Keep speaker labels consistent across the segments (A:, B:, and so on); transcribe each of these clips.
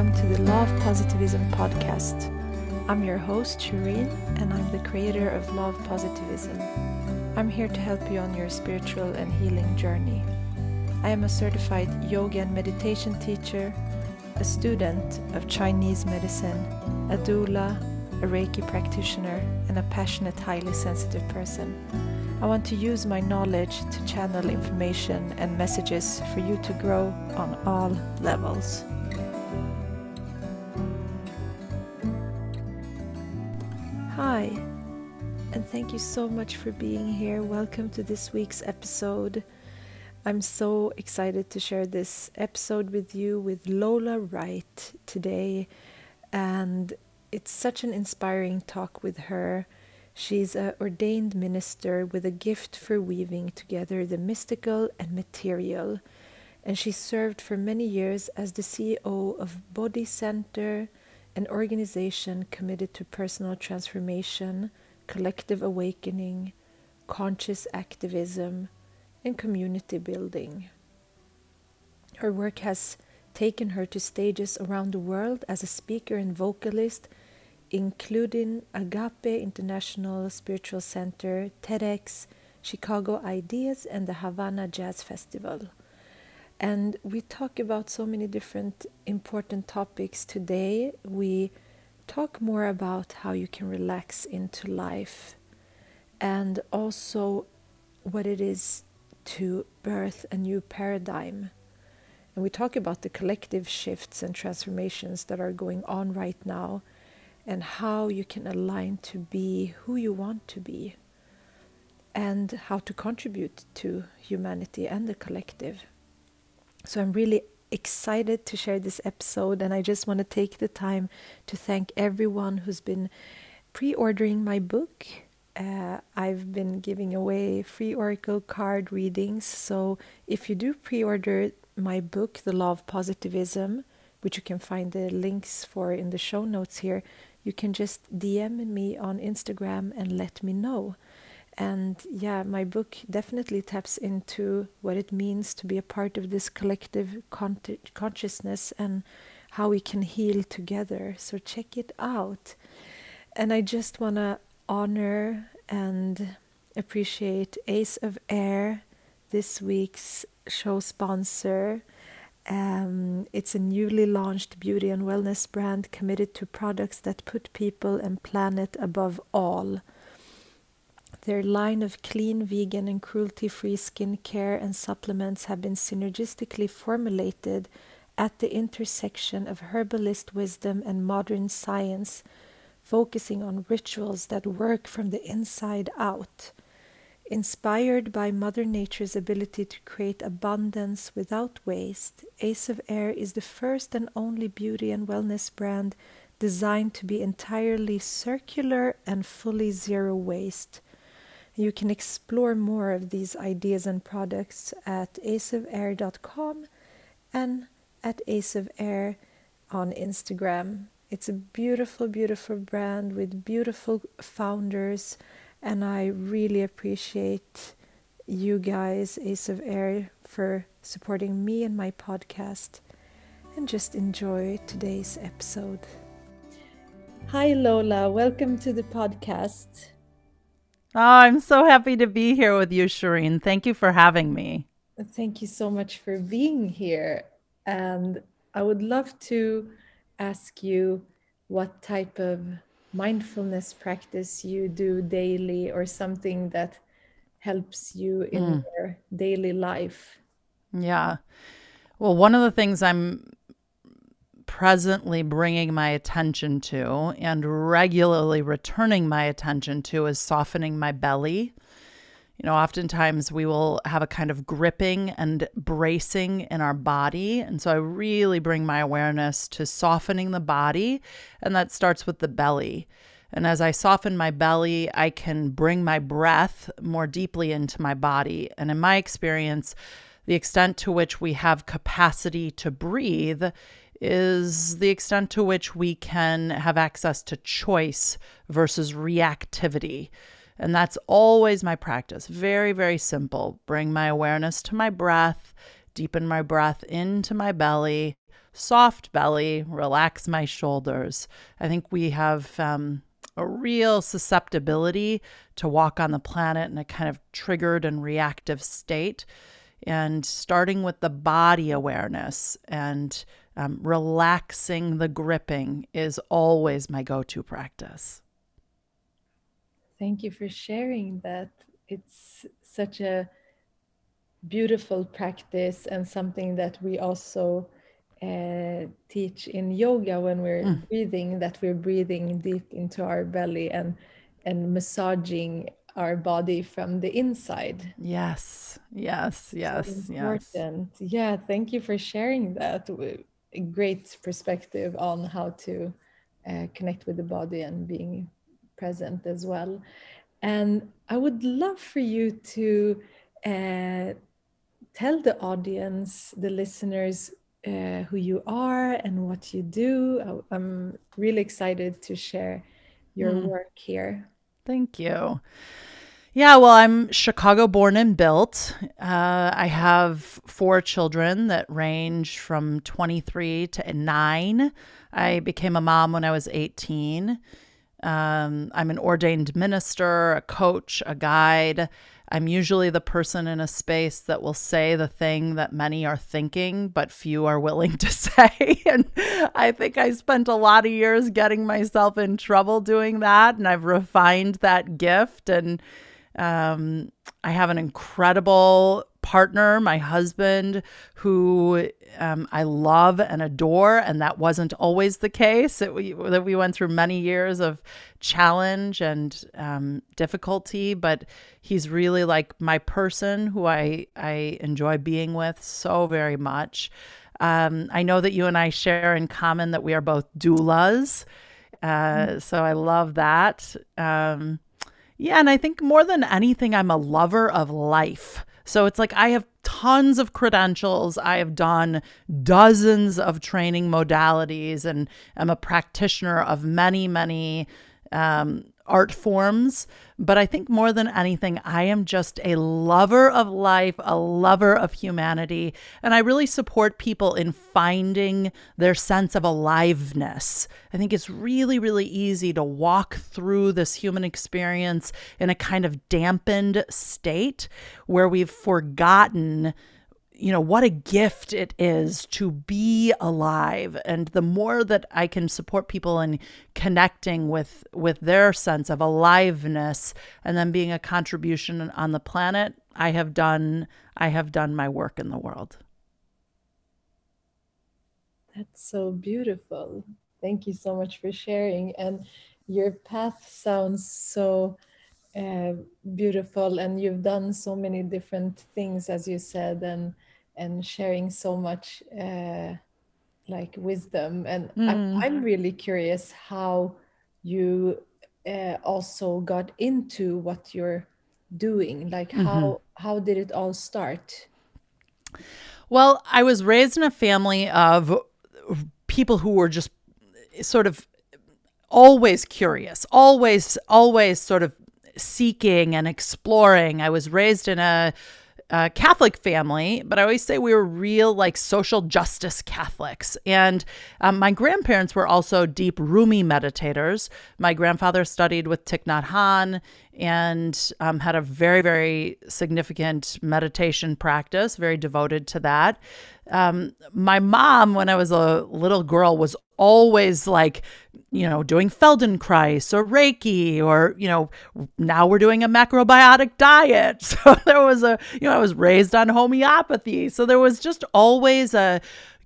A: welcome to the Law of Positivism podcast. I'm your host, Shireen, and I'm the creator of Law of Positivism. I'm here to help you on your spiritual and healing journey. I am a certified yoga and meditation teacher, a student of Chinese medicine, a doula, a Reiki practitioner, and a passionate, highly sensitive person. I want to use my knowledge to channel information and messages for you to grow on all levels. Thank you so much for being here. Welcome to this week's episode. I'm so excited to share this episode with you with Lola Wright today, and it's such an inspiring talk with her She's an ordained minister with a gift for weaving together the mystical and material, and she served for many years as the CEO of Bodhi Center, an organization committed to personal transformation, collective awakening, conscious activism, and community building. Her work has taken her to stages around the world as a speaker and vocalist including Agape International Spiritual Center, TEDx, Chicago Ideas, and the Havana Jazz Festival. And we talk about so many different important topics today. We talk more about how you can relax into life and also what it is to birth a new paradigm. And we talk about the collective shifts and transformations that are going on right now and how you can align to be who you want to be and how to contribute to humanity and the collective. So I'm really excited to share this episode, and I just want to take the time to thank everyone who's been pre ordering my book. Uh, I've been giving away free Oracle card readings. So if you do pre order my book, The Law of Positivism, which you can find the links for in the show notes here, you can just DM me on Instagram and let me know. And yeah, my book definitely taps into what it means to be a part of this collective con- consciousness and how we can heal together. So check it out. And I just want to honor and appreciate Ace of Air, this week's show sponsor. Um, it's a newly launched beauty and wellness brand committed to products that put people and planet above all. Their line of clean, vegan, and cruelty free skincare and supplements have been synergistically formulated at the intersection of herbalist wisdom and modern science, focusing on rituals that work from the inside out. Inspired by Mother Nature's ability to create abundance without waste, Ace of Air is the first and only beauty and wellness brand designed to be entirely circular and fully zero waste. You can explore more of these ideas and products at aceofair.com and at aceofair on Instagram. It's a beautiful, beautiful brand with beautiful founders and I really appreciate you guys, Ace of Air, for supporting me and my podcast. And just enjoy today's episode. Hi, Lola. Welcome to the podcast.
B: Oh, I'm so happy to be here with you, Shireen. Thank you for having me.
A: Thank you so much for being here. And I would love to ask you what type of mindfulness practice you do daily or something that helps you in mm. your daily life?
B: Yeah. Well, one of the things I'm presently bringing my attention to and regularly returning my attention to is softening my belly you know, oftentimes we will have a kind of gripping and bracing in our body. And so I really bring my awareness to softening the body, and that starts with the belly. And as I soften my belly, I can bring my breath more deeply into my body. And in my experience, the extent to which we have capacity to breathe is the extent to which we can have access to choice versus reactivity. And that's always my practice. Very, very simple. Bring my awareness to my breath, deepen my breath into my belly, soft belly, relax my shoulders. I think we have um, a real susceptibility to walk on the planet in a kind of triggered and reactive state. And starting with the body awareness and um, relaxing the gripping is always my go to practice.
A: Thank you for sharing that. It's such a beautiful practice and something that we also uh, teach in yoga when we're mm. breathing that we're breathing deep into our belly and and massaging our body from the inside
B: yes yes yes so important
A: yes. yeah thank you for sharing that a great perspective on how to uh, connect with the body and being present as well and i would love for you to uh, tell the audience, the listeners, uh, who you are and what you do. I'm really excited to share your mm. work here.
B: Thank you. Yeah, well, I'm Chicago born and built. Uh, I have four children that range from 23 to 9. I became a mom when I was 18. Um, I'm an ordained minister, a coach, a guide. I'm usually the person in a space that will say the thing that many are thinking, but few are willing to say. and I think I spent a lot of years getting myself in trouble doing that. And I've refined that gift. And um, I have an incredible partner, my husband, who um, I love and adore, and that wasn't always the case. It, we, that we went through many years of challenge and um, difficulty, but he's really like my person who I I enjoy being with so very much. Um, I know that you and I share in common that we are both doulas, uh, mm-hmm. so I love that. Um, yeah, and I think more than anything, I'm a lover of life. So it's like I have tons of credentials. I have done dozens of training modalities and I'm a practitioner of many, many um, art forms. But I think more than anything, I am just a lover of life, a lover of humanity. And I really support people in finding their sense of aliveness. I think it's really, really easy to walk through this human experience in a kind of dampened state where we've forgotten you know what a gift it is to be alive. And the more that i can support people in connecting with with their sense of aliveness and then being a contribution on the planet i have done i have done my work in the world.
A: That's so beautiful. Thank you so much for sharing. And your path sounds so uh, beautiful and you've done so many different things as you said and and sharing so much uh, like wisdom. And mm. I'm, I'm, really curious how you uh, also got into what you're doing. Like mm-hmm. how how did it all start?
B: Well, I was raised in a family of people who were just sort of always curious, always always sort of seeking and exploring. I was raised in a uh, Catholic family, but I always say we were real, like social justice Catholics. And um, my grandparents were also deep Rumi meditators. My grandfather studied with Thich Nhat Hanh and um, had a very, very significant meditation practice, very devoted to that. Um, my mom, when I was a little girl, was always like, you know, doing Feldenkrais or Reiki, or, you know, now we're doing a macrobiotic diet. So there was a, you know, I was raised on homeopathy. So there was just always a,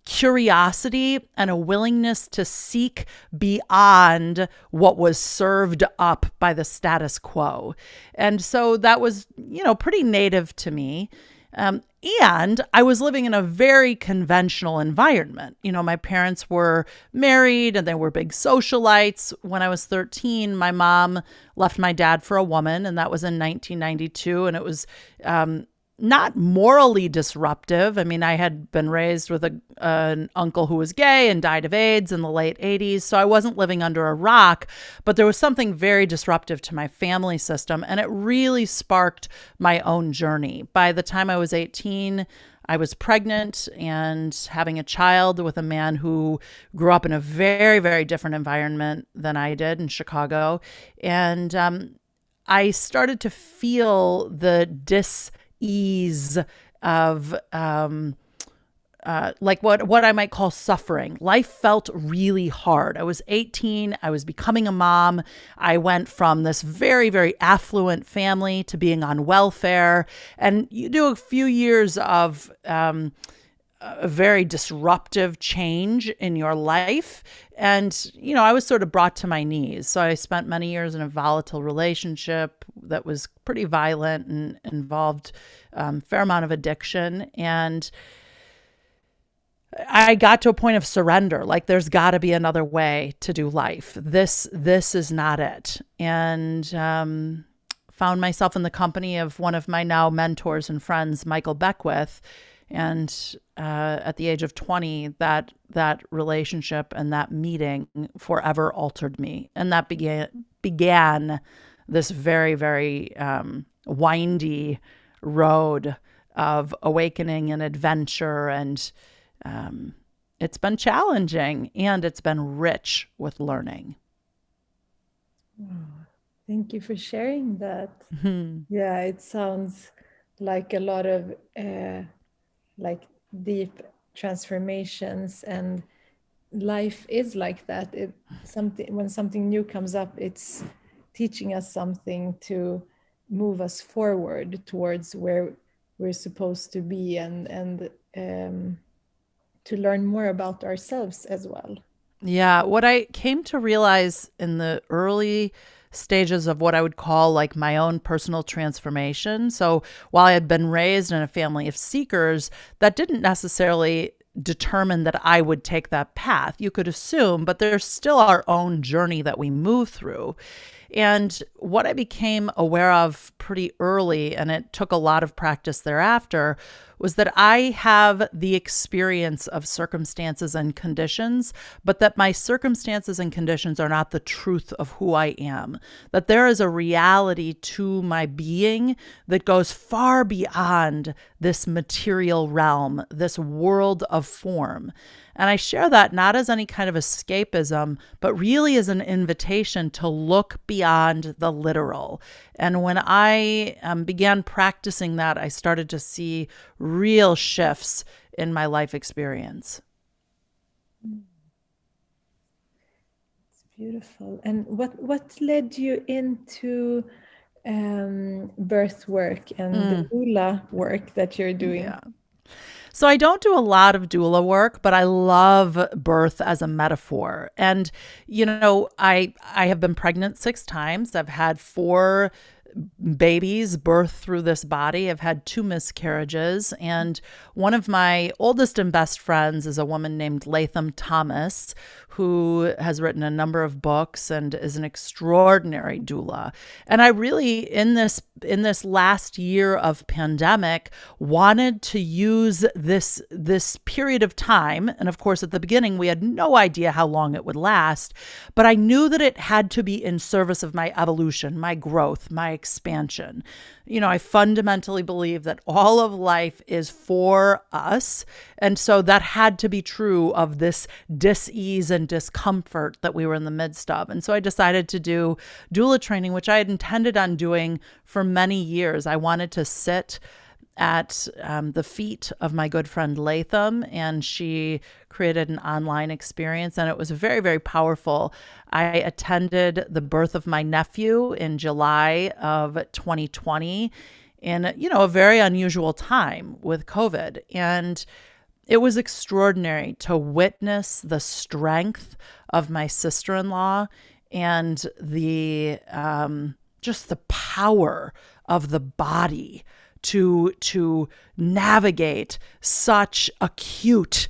B: curiosity and a willingness to seek beyond what was served up by the status quo. And so that was, you know, pretty native to me. Um, and I was living in a very conventional environment. You know, my parents were married and they were big socialites. When I was 13, my mom left my dad for a woman, and that was in 1992. And it was, um, not morally disruptive. I mean, I had been raised with a, an uncle who was gay and died of AIDS in the late 80s, so I wasn't living under a rock, but there was something very disruptive to my family system, and it really sparked my own journey. By the time I was 18, I was pregnant and having a child with a man who grew up in a very, very different environment than I did in Chicago. And um, I started to feel the dis ease of um, uh, like what what I might call suffering. Life felt really hard. I was 18. I was becoming a mom. I went from this very very affluent family to being on welfare, and you do a few years of um, a very disruptive change in your life. And, you know, I was sort of brought to my knees. So I spent many years in a volatile relationship that was pretty violent and involved a um, fair amount of addiction. And I got to a point of surrender. Like there's got to be another way to do life. This this is not it. And um, found myself in the company of one of my now mentors and friends, Michael Beckwith. And uh, at the age of 20, that that relationship and that meeting forever altered me. And that began began this very very um, windy road of awakening and adventure and um, it's been challenging and it's been rich with learning.
A: thank you for sharing that. Mm-hmm. Yeah, it sounds like a lot of uh, like deep transformations and life is like that it something when something new comes up it's teaching us something to move us forward towards where we're supposed to be and and um, to learn more about ourselves as well.
B: Yeah, what I came to realize in the early stages of what I would call like my own personal transformation. So while I had been raised in a family of seekers, that didn't necessarily determine that I would take that path. You could assume, but there's still our own journey that we move through. And what I became aware of pretty early, and it took a lot of practice thereafter, was that I have the experience of circumstances and conditions, but that my circumstances and conditions are not the truth of who I am. That there is a reality to my being that goes far beyond this material realm, this world of form. And I share that not as any kind of escapism, but really as an invitation to look beyond the literal. And when I um, began practicing that, I started to see real shifts in my life experience.
A: It's beautiful. And what what led you into um, birth work and mm. the doula work that you're doing?
B: Yeah. So I don't do a lot of doula work, but I love birth as a metaphor. And you know, I I have been pregnant 6 times. I've had 4 babies birth through this body. I've had two miscarriages, and one of my oldest and best friends is a woman named Latham Thomas, who has written a number of books and is an extraordinary doula. And I really in this in this last year of pandemic wanted to use this this period of time and of course at the beginning we had no idea how long it would last, but I knew that it had to be in service of my evolution, my growth, my expansion you know, I fundamentally believe that all of life is for us. And so that had to be true of this dis-ease and discomfort that we were in the midst of. And so I decided to do doula training, which I had intended on doing for many years. I wanted to sit at um, the feet of my good friend Latham, and she created an online experience, and it was very, very powerful. I attended the birth of my nephew in July of 2020 in, you know, a very unusual time with COVID. And it was extraordinary to witness the strength of my sister in law and the um, just the power of the body to to navigate such acute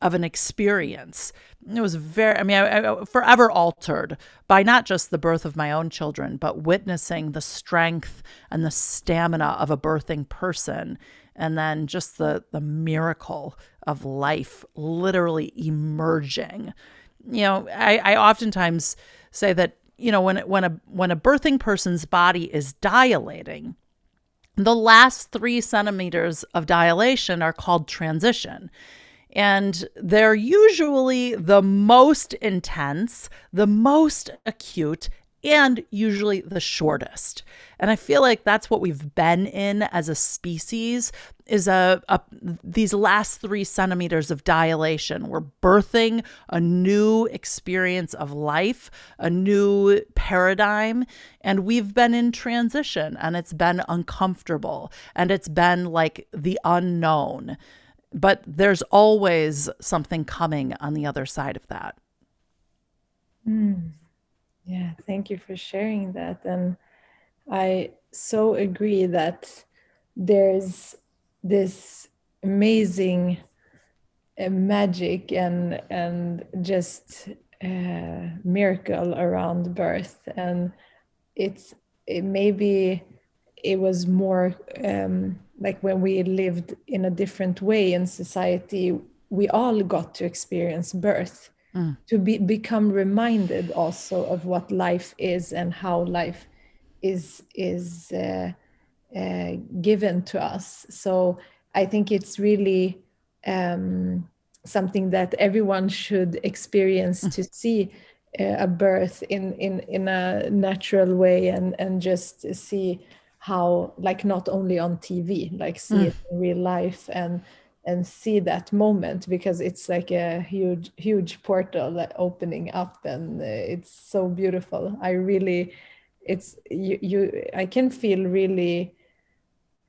B: of an experience. It was very, I mean, I, I, forever altered by not just the birth of my own children, but witnessing the strength and the stamina of a birthing person. And then just the, the miracle of life literally emerging. You know, I, I oftentimes say that, you know, when, when, a, when a birthing person's body is dilating, the last three centimeters of dilation are called transition. And they're usually the most intense, the most acute, and usually the shortest. And I feel like that's what we've been in as a species is a, a, these last three centimeters of dilation. We're birthing a new experience of life, a new paradigm, and we've been in transition and it's been uncomfortable and it's been like the unknown. But there's always something coming on the other side of that.
A: Mm. Yeah, thank you for sharing that. And I so agree that there's this amazing uh, magic and and just uh, miracle around birth, and it's it maybe it was more um, like when we lived in a different way in society, we all got to experience birth mm. to be become reminded also of what life is and how life is is uh, uh, given to us so i think it's really um, something that everyone should experience mm. to see uh, a birth in in in a natural way and and just see how like not only on tv like see mm. it in real life and and see that moment because it's like a huge huge portal opening up and uh, it's so beautiful. I really it's you, you i can feel really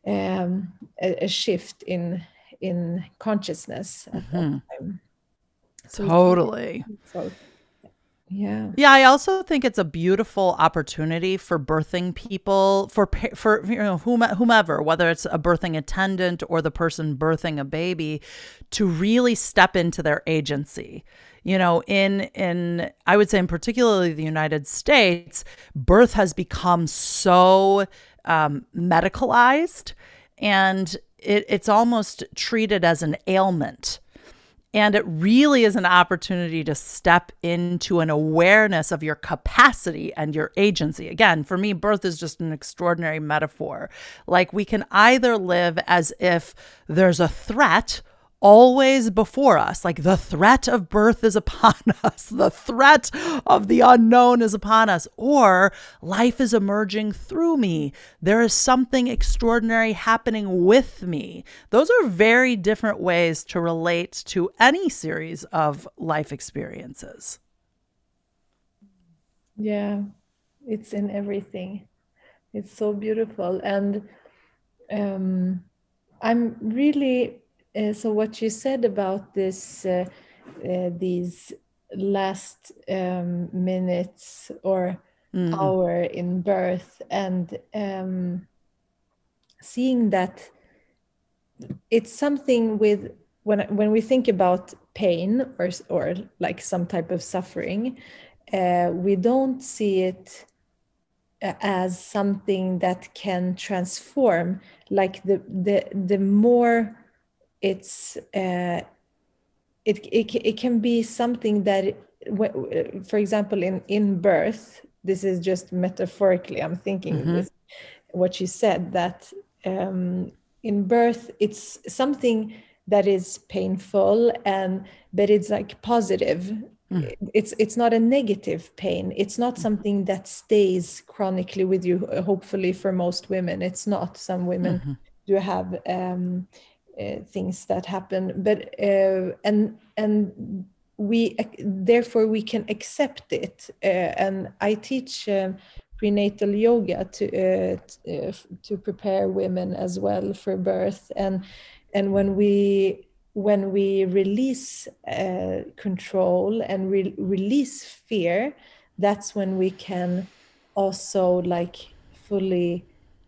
A: um, a, a, shift in in consciousness mm-hmm. that time.
B: So totally. so
A: yeah.
B: Yeah, I also think it's a beautiful opportunity for birthing people for for you know whomever, whether it's a birthing attendant or the person birthing a baby to really step into their agency. You know, in in I would say in particularly the United States, birth has become so um, medicalized and it, it's almost treated as an ailment and it really is an opportunity to step into an awareness of your capacity and your agency. Again, for me, birth is just an extraordinary metaphor. Like we can either live as if there's a threat always before us. Like the threat of birth is upon us, the threat of the unknown is upon us, or life is emerging through me. There is something extraordinary happening with me. Those are very different ways to relate to any series of life experiences.
A: Yeah, it's in everything. It's so beautiful. And um, I'm really uh, so what you said about this uh, uh, these last um, minutes or mm. hour in birth and um, seeing that it's something with when when we think about pain or or like some type of suffering uh, we don't see it uh, as something that can transform like the the the more it's uh, it, it it can be something that for example in in birth this is just metaphorically i'm thinking mm-hmm. with what you said that um, in birth it's something that is painful and but it's like positive mm. it's it's not a negative pain it's not mm. something that stays chronically with you hopefully for most women it's not some women mm-hmm. do have um, things that happen. But uh, and and we therefore we can accept it. Uh, and i teach um, prenatal yoga to uh, uh, to prepare women as well for birth. And and when we when we release uh, control and re- release fear that's when we can also like fully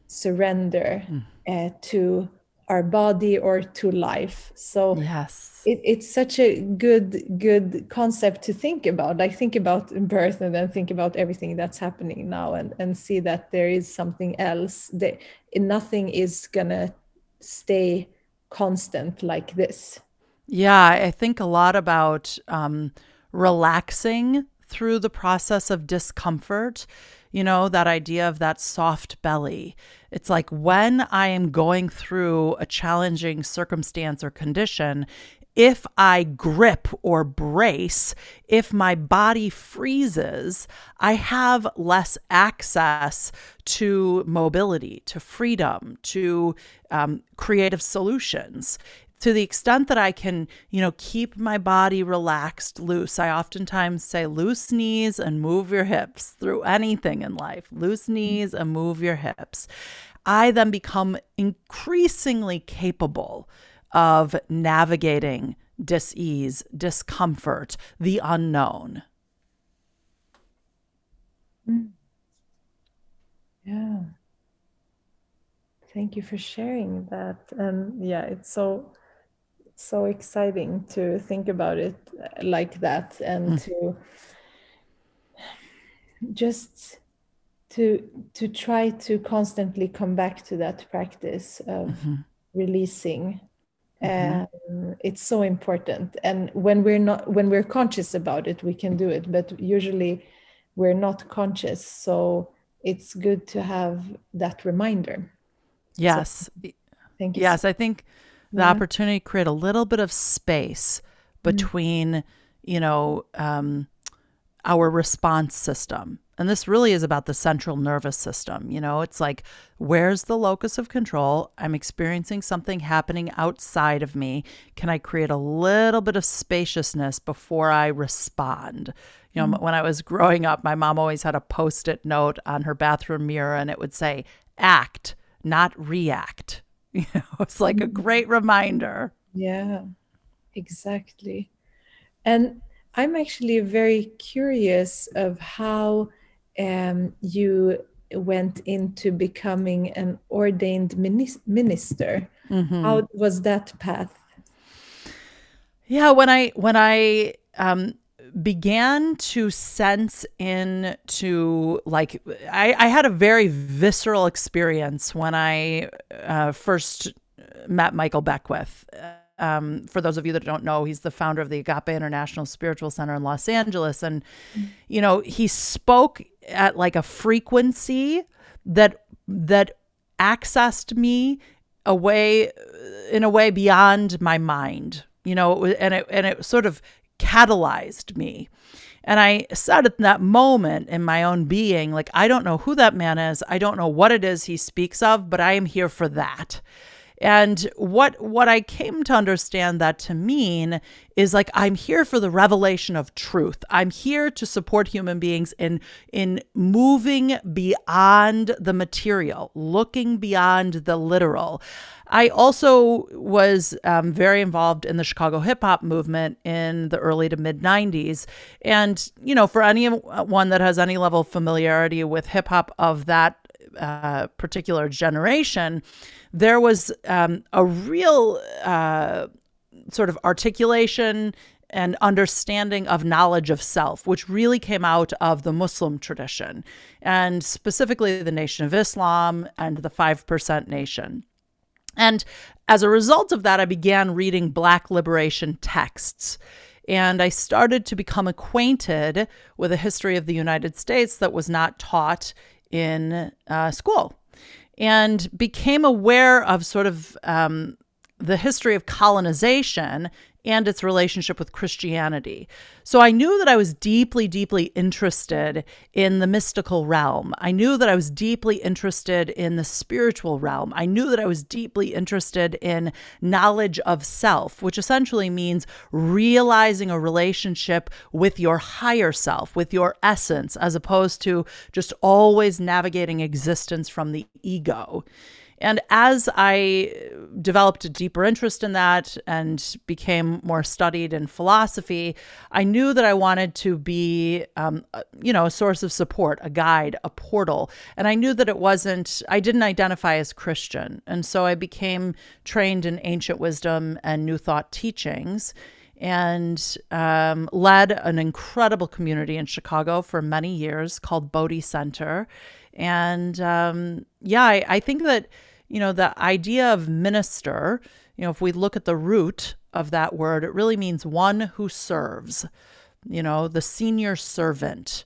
A: surrender mm. to our body or to life. So
B: yes.
A: it, it's such a good good concept to think about. Like think about birth and then think about everything that's happening now and and see that there is something else that nothing is gonna stay constant like this.
B: Yeah i think a lot about um, relaxing through the process of discomfort you know, that idea of that soft belly. It's like when I am going through a challenging circumstance or condition, if I grip or brace, if my body freezes, I have less access to mobility, to freedom, to um, creative solutions to the extent that I can, you know, keep my body relaxed, loose. I oftentimes say loose knees and move your hips through anything in life. Loose knees and move your hips. I then become increasingly capable of navigating dis-ease, discomfort, the unknown.
A: Mm. Yeah. Thank you for sharing that. And yeah, it's so so exciting to think about it like that and mm. to just to to try to constantly come back to that practice of mm-hmm. releasing mm-hmm. Um, it's so important and when we're not when we're conscious about it we can do it but usually we're not conscious so it's good to have that reminder
B: yes so, thank you yes i think the yeah. opportunity to create a little bit of space between, mm-hmm. you know, um, our response system. And this really is about the central nervous system. You know, it's like, where's the locus of control? I'm experiencing something happening outside of me. Can I create a little bit of spaciousness before I respond? You know, mm-hmm. when I was growing up, my mom always had a post it note on her bathroom mirror and it would say, act, not react. You know, it's like a mm-hmm. great reminder.
A: Yeah, exactly. And I'm actually very curious of how um, you went into becoming an ordained minister. Mm-hmm. How was that path?
B: Yeah, when I when I um, began to sense into like I, I had a very visceral experience when I uh, first met Michael Beckwith. Um, for those of you that don't know, he's the founder of the Agape International Spiritual Center in Los Angeles, and you know he spoke at like a frequency that that accessed me away in a way beyond my mind you know and it and it sort of catalyzed me. And I said at that moment in my own being, like, I don't know who that man is. I don't know what it is he speaks of, but I am here for that. And what what I came to understand that to mean is like I'm here for the revelation of truth. I'm here to support human beings in in moving beyond the material, looking beyond the literal. I also was um, very involved in the Chicago hip hop movement in the early to mid 90s. And, you know, for anyone that has any level of familiarity with hip hop of that uh, particular generation, there was um, a real uh, sort of articulation and understanding of knowledge of self, which really came out of the Muslim tradition, and specifically the Nation of Islam and the 5% Nation. And as a result of that, I began reading Black liberation texts. And I started to become acquainted with a history of the United States that was not taught in uh, school and became aware of sort of um, the history of colonization and its relationship with Christianity. So I knew that I was deeply, deeply interested in the mystical realm. I knew that I was deeply interested in the spiritual realm. I knew that I was deeply interested in knowledge of self, which essentially means realizing a relationship with your higher self, with your essence, as opposed to just always navigating existence from the ego. And as I developed a deeper interest in that and became more studied in philosophy, I knew that I wanted to be, um, you know, a source of support, a guide, a portal. And I knew that it wasn't, I didn't identify as Christian. And so I became trained in ancient wisdom and New Thought teachings and um, led an incredible community in Chicago for many years called Bodhi Center. And um, yeah, I, I think that you know, the idea of minister, you know, if we look at the root of that word, it really means one who serves, you know, the senior servant,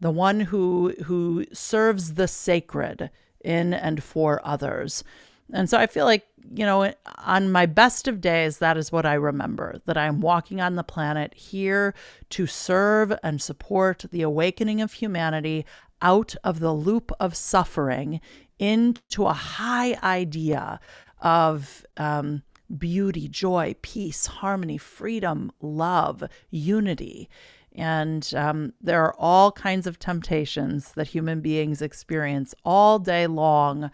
B: the one who who serves the sacred in and for others. And so I feel like, you know, on my best of days, that is what I remember that I'm walking on the planet here to serve and support the awakening of humanity out of the loop of suffering into a high idea of um, beauty, joy, peace, harmony, freedom, love, unity. And um, there are all kinds of temptations that human beings experience all day long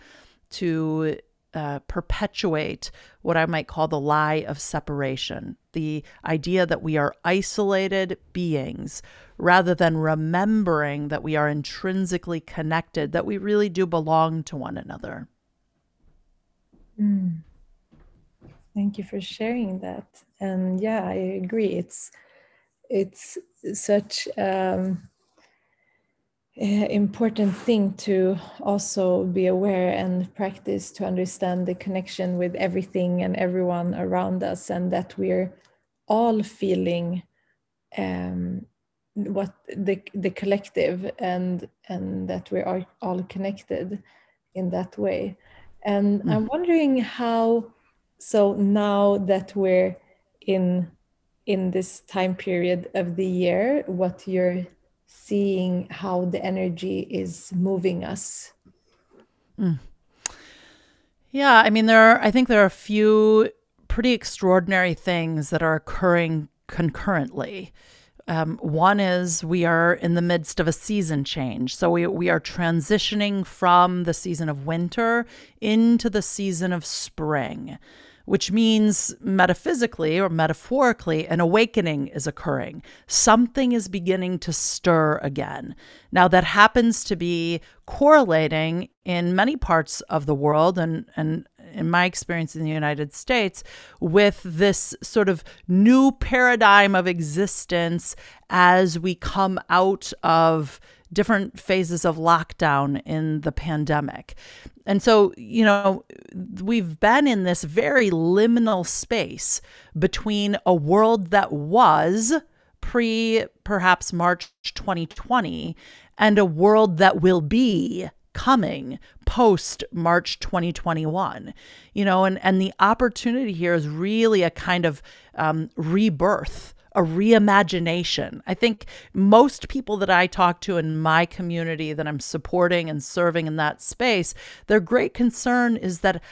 B: to uh, perpetuate what I might call the lie of separation the idea that we are isolated beings rather than remembering that we are intrinsically connected, that we really do belong to one another.
A: Mm. Thank you for sharing that. And yeah, I agree. It's it's such um, important thing to also be aware and practice to understand the connection with everything and everyone around us, and that we're all feeling um, what the the collective and and that we are all connected in that way. And mm. I'm wondering how. So now that we're in in this time period of the year, what you're seeing how the energy is moving us. Mm.
B: Yeah, I mean, there are, I think there are a few pretty extraordinary things that are occurring concurrently. Um, one is we are in the midst of a season change. So we, we are transitioning from the season of winter into the season of spring which means metaphysically or metaphorically, an awakening is occurring. Something is beginning to stir again. Now, that happens to be correlating in many parts of the world and, and in my experience in the United States, with this sort of new paradigm of existence as we come out of different phases of lockdown in the pandemic. And so, you know, we've been in this very liminal space between a world that was pre perhaps March 2020 and a world that will be coming post March 2021 you know and and the opportunity here is really a kind of um, rebirth a reimagination. I think most people that I talk to in my community that I'm supporting and serving in that space, their great concern is that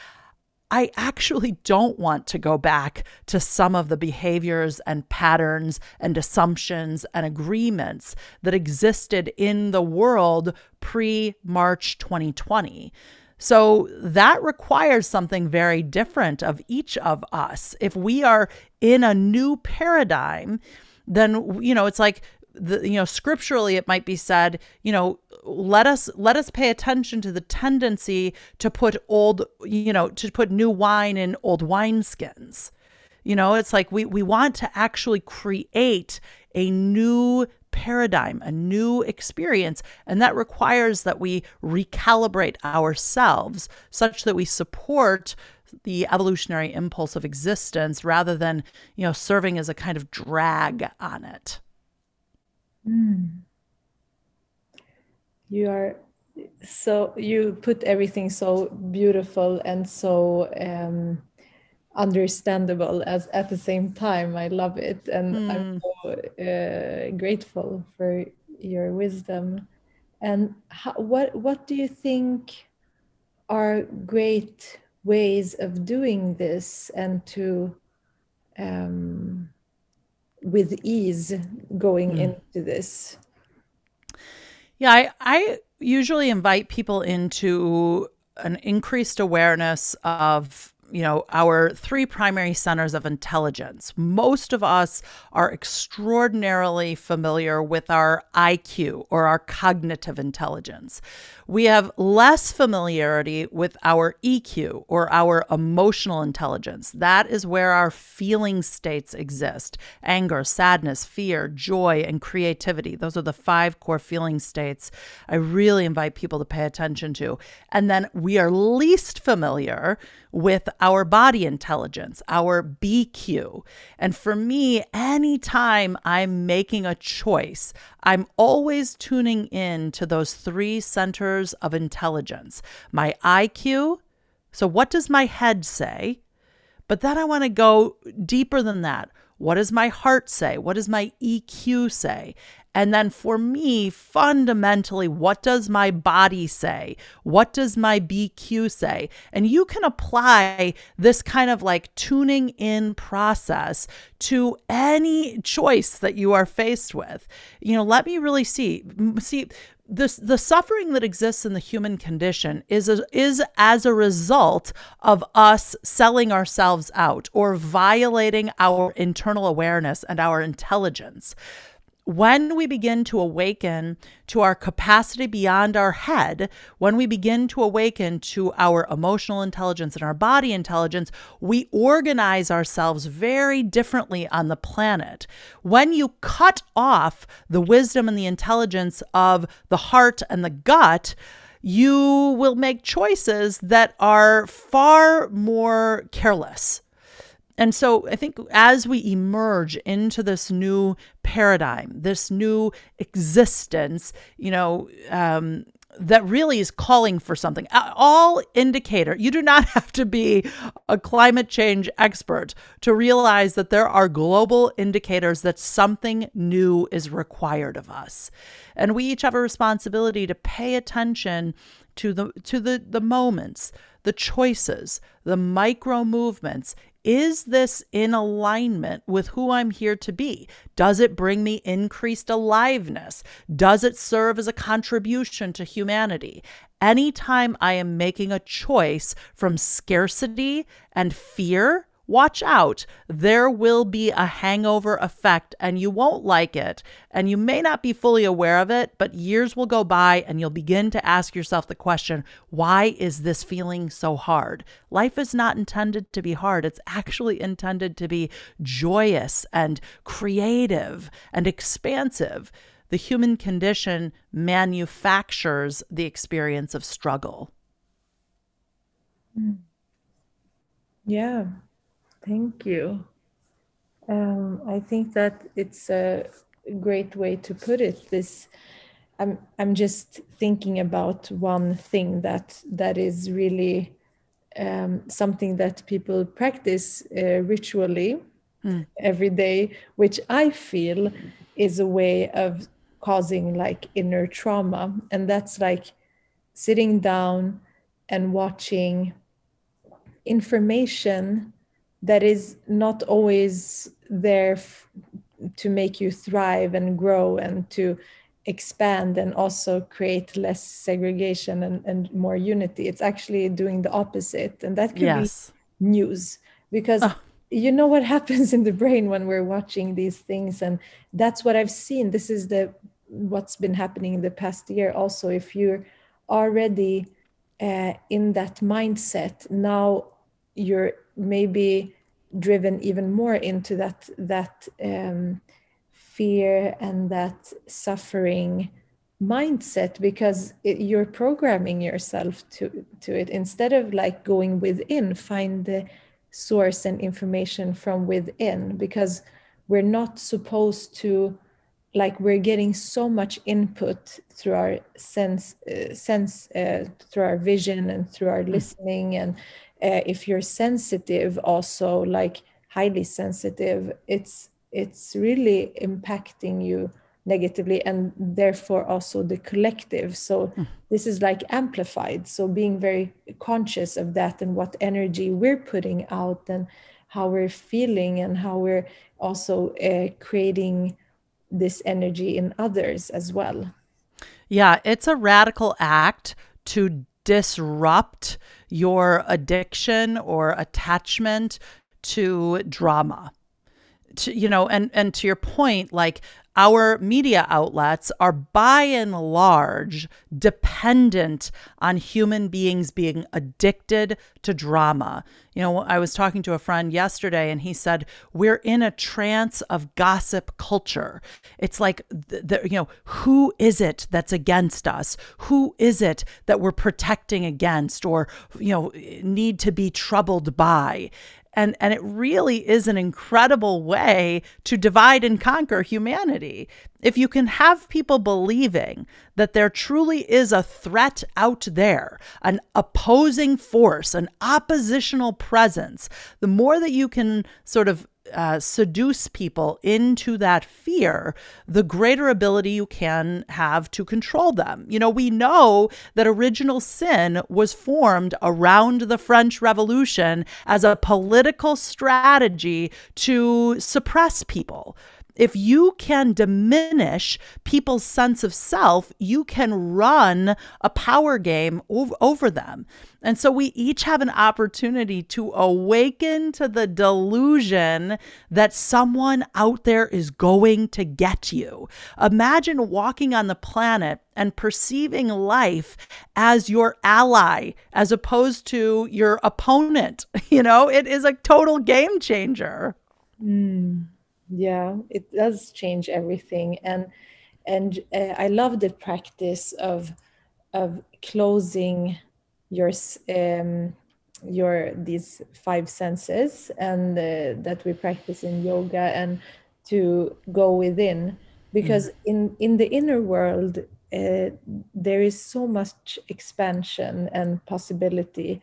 B: I actually don't want to go back to some of the behaviors and patterns and assumptions and agreements that existed in the world pre March 2020. So that requires something very different of each of us. If we are in a new paradigm, then you know, it's like the you know scripturally it might be said you know let us let us pay attention to the tendency to put old you know to put new wine in old wineskins you know it's like we we want to actually create a new paradigm, a new experience. And that requires that we recalibrate ourselves such that we support the evolutionary impulse of existence rather than, you know, serving as a kind of drag on it.
A: Mm. You are so you put everything so beautiful and so um, understandable as at the same time i love it and mm. i'm so uh, grateful for your wisdom and how, what what do you think are great ways of doing this and to um, with ease going mm. into this
B: yeah I, I usually invite people into an increased awareness of you know, our three primary centers of intelligence. Most of us are extraordinarily familiar with our IQ or our cognitive intelligence. We have less familiarity with our EQ or our emotional intelligence. That is where our feeling states exist anger, sadness, fear, joy, and creativity. Those are the five core feeling states I really invite people to pay attention to. And then we are least familiar with our body intelligence, our BQ. And for me, anytime I'm making a choice, I'm always tuning in to those three centers of intelligence my IQ. So, what does my head say? But then I want to go deeper than that. What does my heart say? What does my EQ say? And then for me, fundamentally, what does my body say? What does my BQ say? And you can apply this kind of like tuning in process to any choice that you are faced with. You know, let me really see. See, this the suffering that exists in the human condition is a, is as a result of us selling ourselves out or violating our internal awareness and our intelligence when we begin to awaken to our capacity beyond our head, when we begin to awaken to our emotional intelligence and our body intelligence, we organize ourselves very differently on the planet. When you cut off the wisdom and the intelligence of the heart and the gut, you will make choices that are far more careless and so I think as we emerge into this new paradigm, this new existence, you know, um, that really is calling for something. All indicator, you do not have to be a climate change expert to realize that there are global indicators that something new is required of us. And we each have a responsibility to pay attention to the to the the moments, the choices, the micro movements is this in alignment with who I'm here to be? Does it bring me increased aliveness? Does it serve as a contribution to humanity? Anytime I am making a choice from scarcity and fear, watch out. There will be a hangover effect and you won't like it. And you may not be fully aware of it, but years will go by and you'll begin to ask yourself the question why is this feeling so hard? Life is not intended to be hard, it's actually intended to be joyous and creative and expansive. The human condition manufactures the experience of struggle. Hmm.
A: Yeah, Thank you. Um, I think that it's a great way to put it. This, I'm I'm just thinking about one thing that that is really um, something that people practice uh, ritually mm. every day, which I feel is a way of causing like inner trauma, and that's like sitting down and watching information that is not always there f- to make you thrive and grow and to expand and also create less segregation and, and more unity it's actually doing the opposite and that could yes. be news because oh. you know what happens in the brain when we're watching these things and that's what i've seen this is the what's been happening in the past year also if you're already uh, in that mindset now you're maybe driven even more into that that um, fear and that suffering mindset because it, you're programming yourself to to it instead of like going within find the source and information from within because we're not supposed to like we're getting so much input through our sense uh, sense uh, through our vision and through our mm. listening and uh, if you're sensitive also like highly sensitive it's it's really impacting you negatively and therefore also the collective. So mm. this is like amplified. So being very conscious of that and what energy we're putting out and how we're feeling and how we're also uh, creating this energy in others as well.
B: Yeah it's a radical act to disrupt your addiction or attachment to drama. to, you know, and and to your point, like our media outlets are by and large dependent on human beings being addicted to drama. You know, I was talking to a friend yesterday and he said, We're in a trance of gossip culture. It's like, you know, who is it that's against us? Who is it that we're protecting against or, you know, need to be troubled by? And and it really is an incredible way to divide and conquer humanity. If you can have people believing that there truly is a threat out there an opposing force an oppositional presence the more that you can sort of uh, seduce people into that fear, the greater ability you can have to control them. You know, we know that original sin was formed around the French Revolution as a political strategy to suppress people if you can diminish people's sense of self, you can run a power game ov- over them. And so we each have an opportunity to awaken to the delusion that someone out there is going to get you. Imagine walking on the planet and perceiving life as your ally as opposed to your opponent. You know, it is a total game changer.
A: Mm yeah it does change everything and and uh, i love the practice of of closing your um, your these five senses and uh, that we practice in yoga and to go within because mm. in in the inner world uh, there is so much expansion and possibility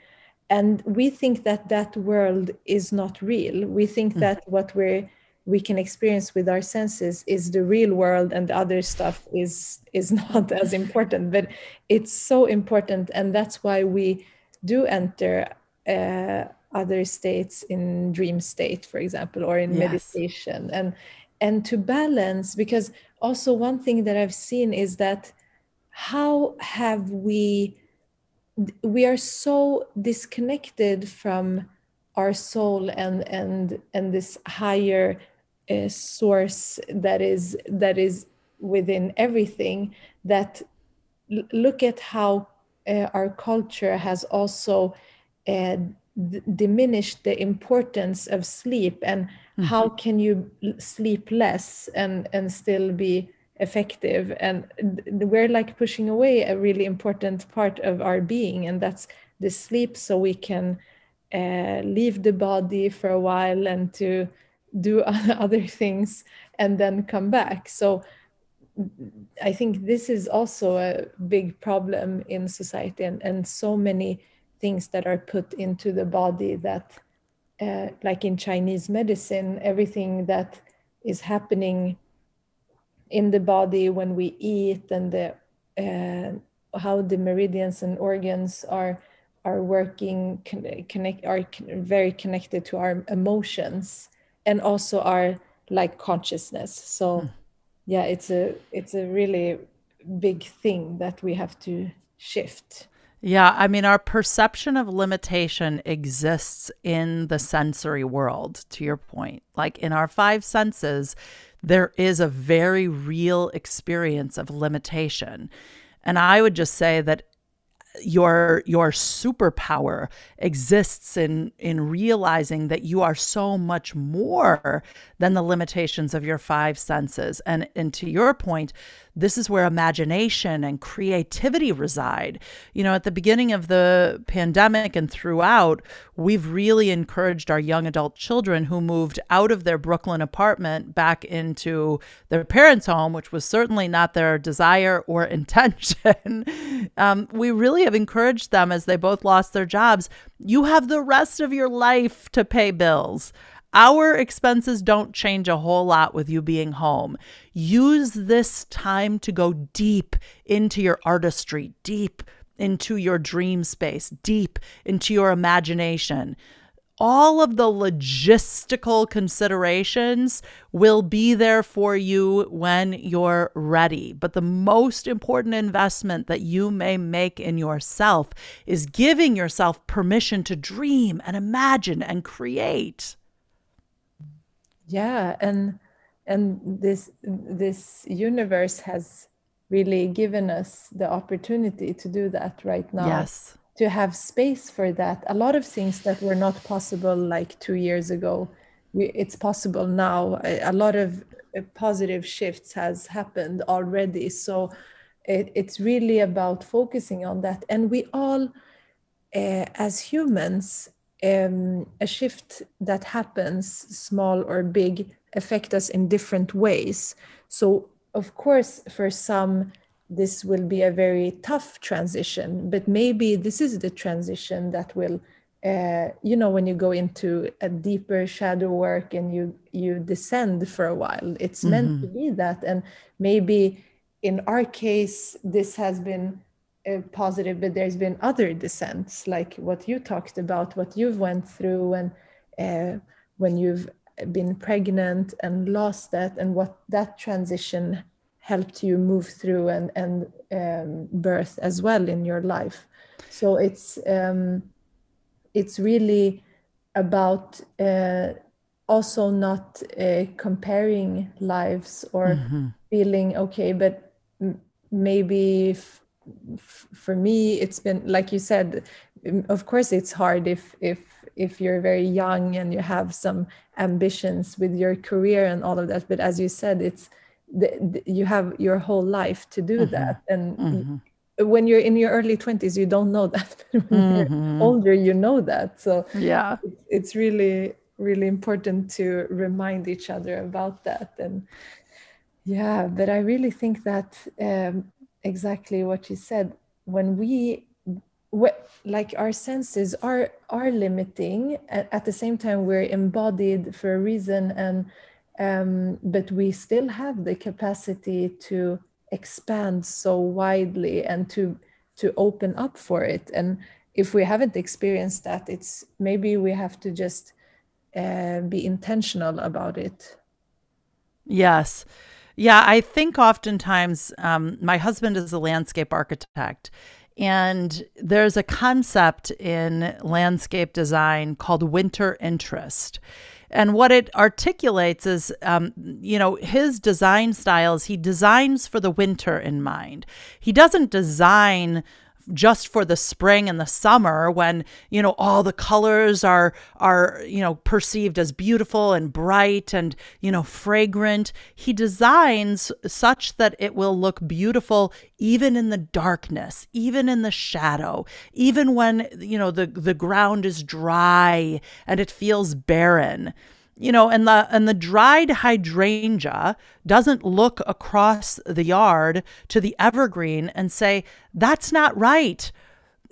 A: and we think that that world is not real we think mm. that what we're we can experience with our senses is the real world and the other stuff is is not as important but it's so important and that's why we do enter uh, other states in dream state for example or in yes. meditation and and to balance because also one thing that i've seen is that how have we we are so disconnected from our soul and and and this higher a source that is that is within everything that look at how uh, our culture has also uh, d- diminished the importance of sleep and mm-hmm. how can you sleep less and and still be effective and we're like pushing away a really important part of our being and that's the sleep so we can uh, leave the body for a while and to do other things and then come back. So i think this is also a big problem in society and, and so many things that are put into the body that uh, like in chinese medicine everything that is happening in the body when we eat and the uh, how the meridians and organs are are working connect are very connected to our emotions and also our like consciousness so mm. yeah it's a it's a really big thing that we have to shift
B: yeah, I mean, our perception of limitation exists in the sensory world, to your point. Like in our five senses, there is a very real experience of limitation. And I would just say that your your superpower exists in in realizing that you are so much more than the limitations of your five senses and and to your point this is where imagination and creativity reside. You know, at the beginning of the pandemic and throughout, we've really encouraged our young adult children who moved out of their Brooklyn apartment back into their parents' home, which was certainly not their desire or intention. um, we really have encouraged them as they both lost their jobs. You have the rest of your life to pay bills. Our expenses don't change a whole lot with you being home. Use this time to go deep into your artistry, deep into your dream space, deep into your imagination. All of the logistical considerations will be there for you when you're ready. But the most important investment that you may make in yourself is giving yourself permission to dream and imagine and create.
A: yeah and and this this universe has really given us the opportunity to do that right now
B: yes
A: to have space for that. A lot of things that were not possible like two years ago we, it's possible now. A, a lot of uh, positive shifts has happened already. So it, it's really about focusing on that. And we all uh, as humans um, a shift that happens small or big affect us in different ways. So of course for some this will be a very tough transition but maybe this is the transition that will uh, you know when you go into a deeper shadow work and you you descend for a while it's mm-hmm. meant to be that and maybe in our case this has been uh, positive but there's been other descents like what you talked about what you've went through and uh, when you've been pregnant and lost that and what that transition helped you move through and and um, birth as well in your life so it's um, it's really about uh, also not uh, comparing lives or mm-hmm. feeling okay but m- maybe f- f- for me it's been like you said of course it's hard if if if you're very young and you have some ambitions with your career and all of that but as you said it's the, the, you have your whole life to do mm-hmm. that. And mm-hmm. when you're in your early 20s you don't know that. When mm-hmm. you're older you know that. So
B: yeah.
A: it's really really important to remind each other about that. And yeah but i really think that um, exactly what you said. When we like our senses are are limiting at the same time we're embodied for a reason. And um, but we still have the capacity to expand so widely and to to open up for it. And if we haven't experienced that it's maybe we have to just uh, be intentional about it.
B: Yes. Yeah i think oftentimes um, my husband is a landscape architect and there's a concept in landscape design called winter interest and what it articulates is, um, you know, his design styles, he designs for the winter in mind. He doesn't design just for the spring and the summer when you know all the colors are are you know perceived as beautiful and bright and you know fragrant. He designs such that it will look beautiful even in the darkness even in the shadow even when you know the the ground is dry and it feels barren you know and the and the dried hydrangea doesn't look across the yard to the evergreen and say that's not right.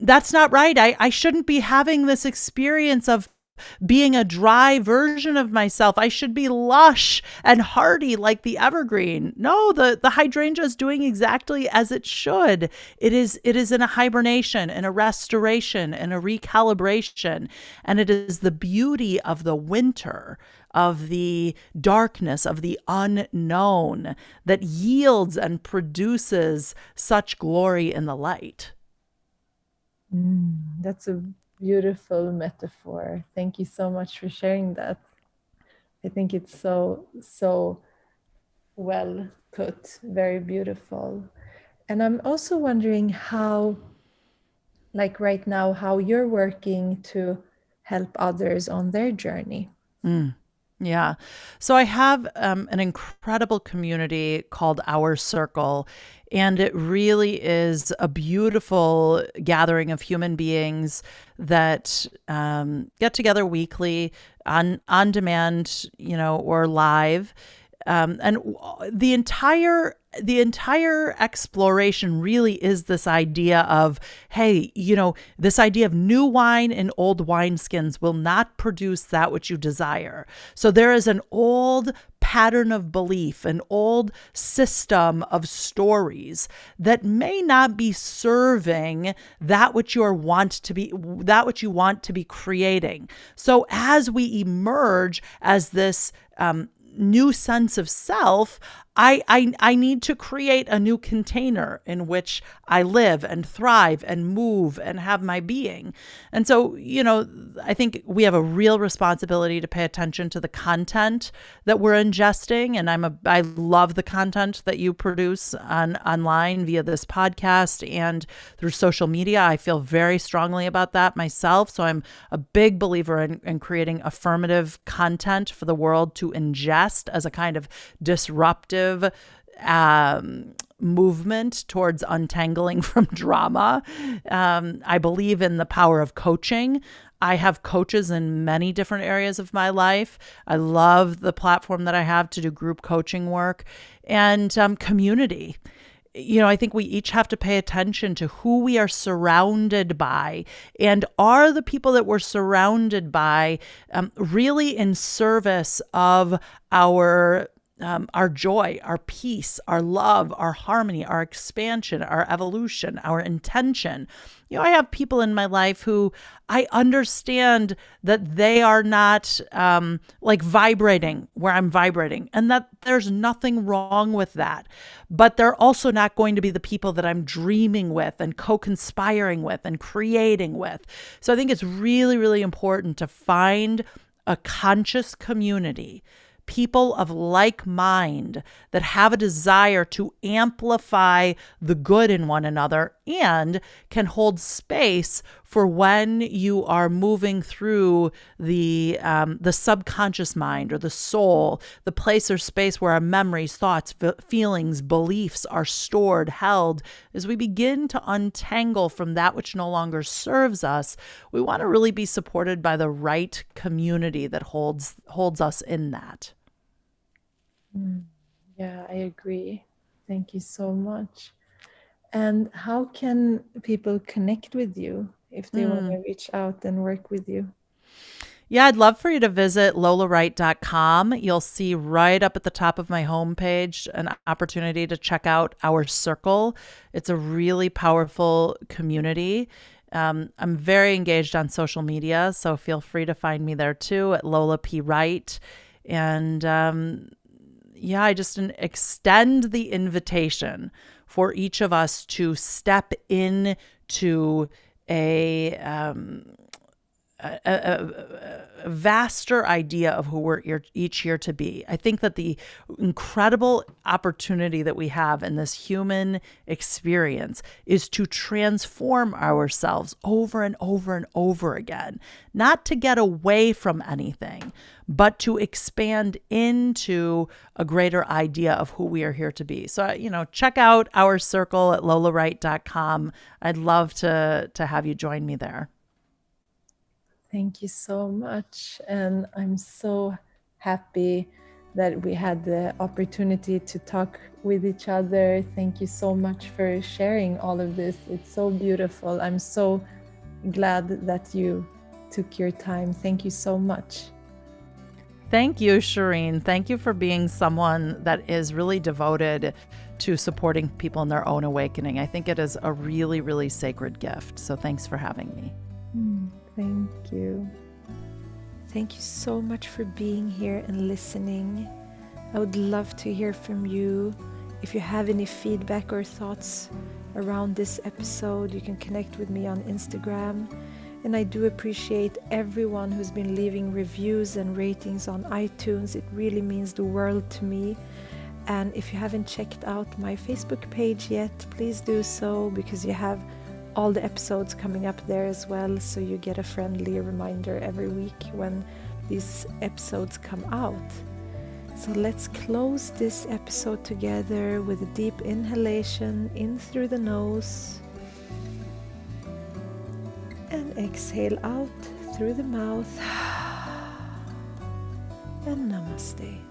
B: That's not right. I, I shouldn't be having this experience of being a dry version of myself. I should be lush and hardy like the evergreen. No, the, the hydrangea is doing exactly as it should. It is it is in a hibernation and a restoration and a recalibration. And it is the beauty of the winter, of the darkness, of the unknown that yields and produces such glory in the light.
A: Mm, that's a beautiful metaphor. Thank you so much for sharing that. I think it's so, so well put, very beautiful. And I'm also wondering how, like right now, how you're working to help others on their journey.
B: Mm. Yeah. So I have um, an incredible community called Our Circle, and it really is a beautiful gathering of human beings that um, get together weekly on on demand, you know, or live. Um, and the entire the entire exploration really is this idea of hey you know this idea of new wine and old wineskins will not produce that which you desire. So there is an old pattern of belief an old system of stories that may not be serving that which you are want to be that which you want to be creating. So as we emerge as this um, new sense of self, I, I, I need to create a new container in which I live and thrive and move and have my being. And so, you know, I think we have a real responsibility to pay attention to the content that we're ingesting. And I'm a I love the content that you produce on online via this podcast and through social media. I feel very strongly about that myself. So I'm a big believer in, in creating affirmative content for the world to ingest as a kind of disruptive um, movement towards untangling from drama. Um, I believe in the power of coaching. I have coaches in many different areas of my life. I love the platform that I have to do group coaching work and um, community. You know, I think we each have to pay attention to who we are surrounded by and are the people that we're surrounded by um, really in service of our um, our joy, our peace, our love, our harmony, our expansion, our evolution, our intention. You know, I have people in my life who I understand that they are not um, like vibrating where I'm vibrating, and that there's nothing wrong with that. But they're also not going to be the people that I'm dreaming with and co conspiring with and creating with. So I think it's really, really important to find a conscious community people of like mind that have a desire to amplify the good in one another and can hold space for when you are moving through the um, the subconscious mind or the soul, the place or space where our memories, thoughts, feelings, beliefs are stored, held. As we begin to untangle from that which no longer serves us, we want to really be supported by the right community that holds holds us in that.
A: Mm, yeah, I agree. Thank you so much. And how can people connect with you if they mm. want to reach out and work with you?
B: Yeah, I'd love for you to visit lolawright.com. You'll see right up at the top of my homepage an opportunity to check out our circle. It's a really powerful community. Um, I'm very engaged on social media, so feel free to find me there too at Lola P. Wright. And um, yeah, I just extend the invitation for each of us to step into a um, a, a, a, vaster idea of who we're each here to be. I think that the incredible opportunity that we have in this human experience is to transform ourselves over and over and over again, not to get away from anything, but to expand into a greater idea of who we are here to be. So, you know, check out our circle at lolawright.com. I'd love to to have you join me there.
A: Thank you so much. And I'm so happy that we had the opportunity to talk with each other. Thank you so much for sharing all of this. It's so beautiful. I'm so glad that you took your time. Thank you so much.
B: Thank you, Shireen. Thank you for being someone that is really devoted to supporting people in their own awakening. I think it is a really, really sacred gift. So thanks for having me.
A: Thank you. Thank you so much for being here and listening. I would love to hear from you. If you have any feedback or thoughts around this episode, you can connect with me on Instagram. And I do appreciate everyone who's been leaving reviews and ratings on iTunes. It really means the world to me. And if you haven't checked out my Facebook page yet, please do so because you have all the episodes coming up there as well, so you get a friendly reminder every week when these episodes come out. So let's close this episode together with a deep inhalation in through the nose and exhale out through the mouth. And namaste.